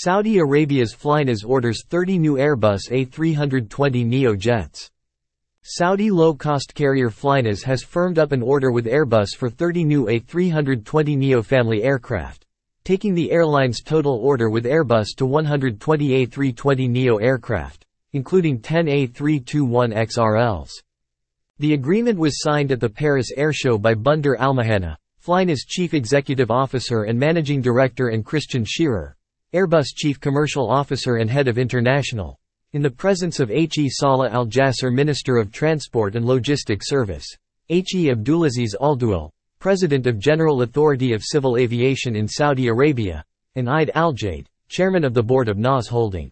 Saudi Arabia's Flynas orders 30 new Airbus A320neo jets. Saudi low-cost carrier Flynas has firmed up an order with Airbus for 30 new A320neo family aircraft, taking the airline's total order with Airbus to 120 A320neo aircraft, including 10 A321XLRs. The agreement was signed at the Paris Airshow by Bandar Almohanna, Flynas chief executive officer and managing director and Christian Scherer, Airbus chief commercial officer and head of international, in the presence of H. E. Salah Al Jasser Minister of Transport and Logistic Service, H. E. Abdulaziz Al-Dual, President of General Authority of Civil Aviation in Saudi Arabia, and Eid Al-Jade, Chairman of the Board of NAS Holding.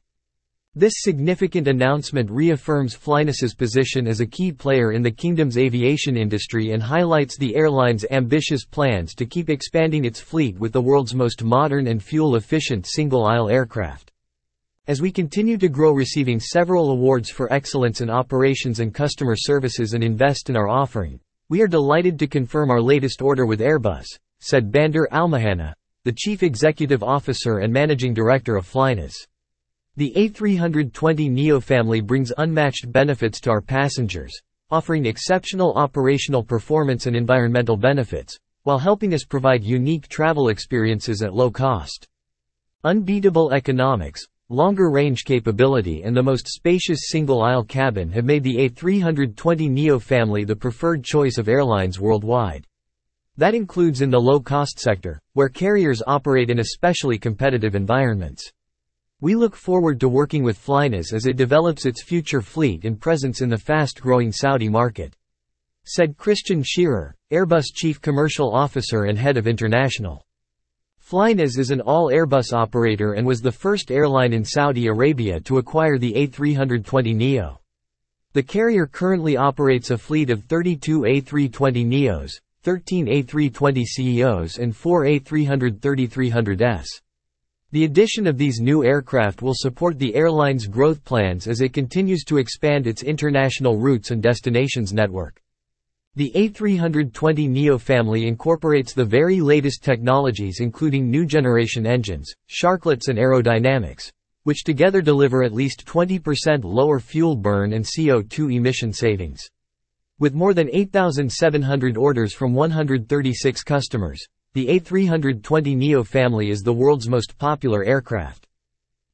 This significant announcement reaffirms Flynas's position as a key player in the kingdom's aviation industry and highlights the airline's ambitious plans to keep expanding its fleet with the world's most modern and fuel-efficient single-aisle aircraft. As we continue to grow receiving several awards for excellence in operations and customer services and invest in our offering, we are delighted to confirm our latest order with Airbus, said Bandar Almohanna, the Chief Executive Officer and Managing Director of Flynas. The A320neo family brings unmatched benefits to our passengers, offering exceptional operational performance and environmental benefits, while helping us provide unique travel experiences at low cost. Unbeatable economics, longer range capability and the most spacious single-aisle cabin have made the A320neo family the preferred choice of airlines worldwide. That includes in the low-cost sector, where carriers operate in especially competitive environments. We look forward to working with Flynas as it develops its future fleet and presence in the fast-growing Saudi market. Said Christian Scherer, Airbus Chief Commercial Officer and Head of International. Flynas is an all-Airbus operator and was the first airline in Saudi Arabia to acquire the A320neo. The carrier currently operates a fleet of 32 A320neos, 13 A320ceos and 4 A330-300s. The addition of these new aircraft will support the airline's growth plans as it continues to expand its international routes and destinations network. The A320neo family incorporates the very latest technologies including new generation engines, sharklets and aerodynamics, which together deliver at least 20% lower fuel burn and CO2 emission savings. With more than 8,700 orders from 136 customers, the A320neo family is the world's most popular aircraft.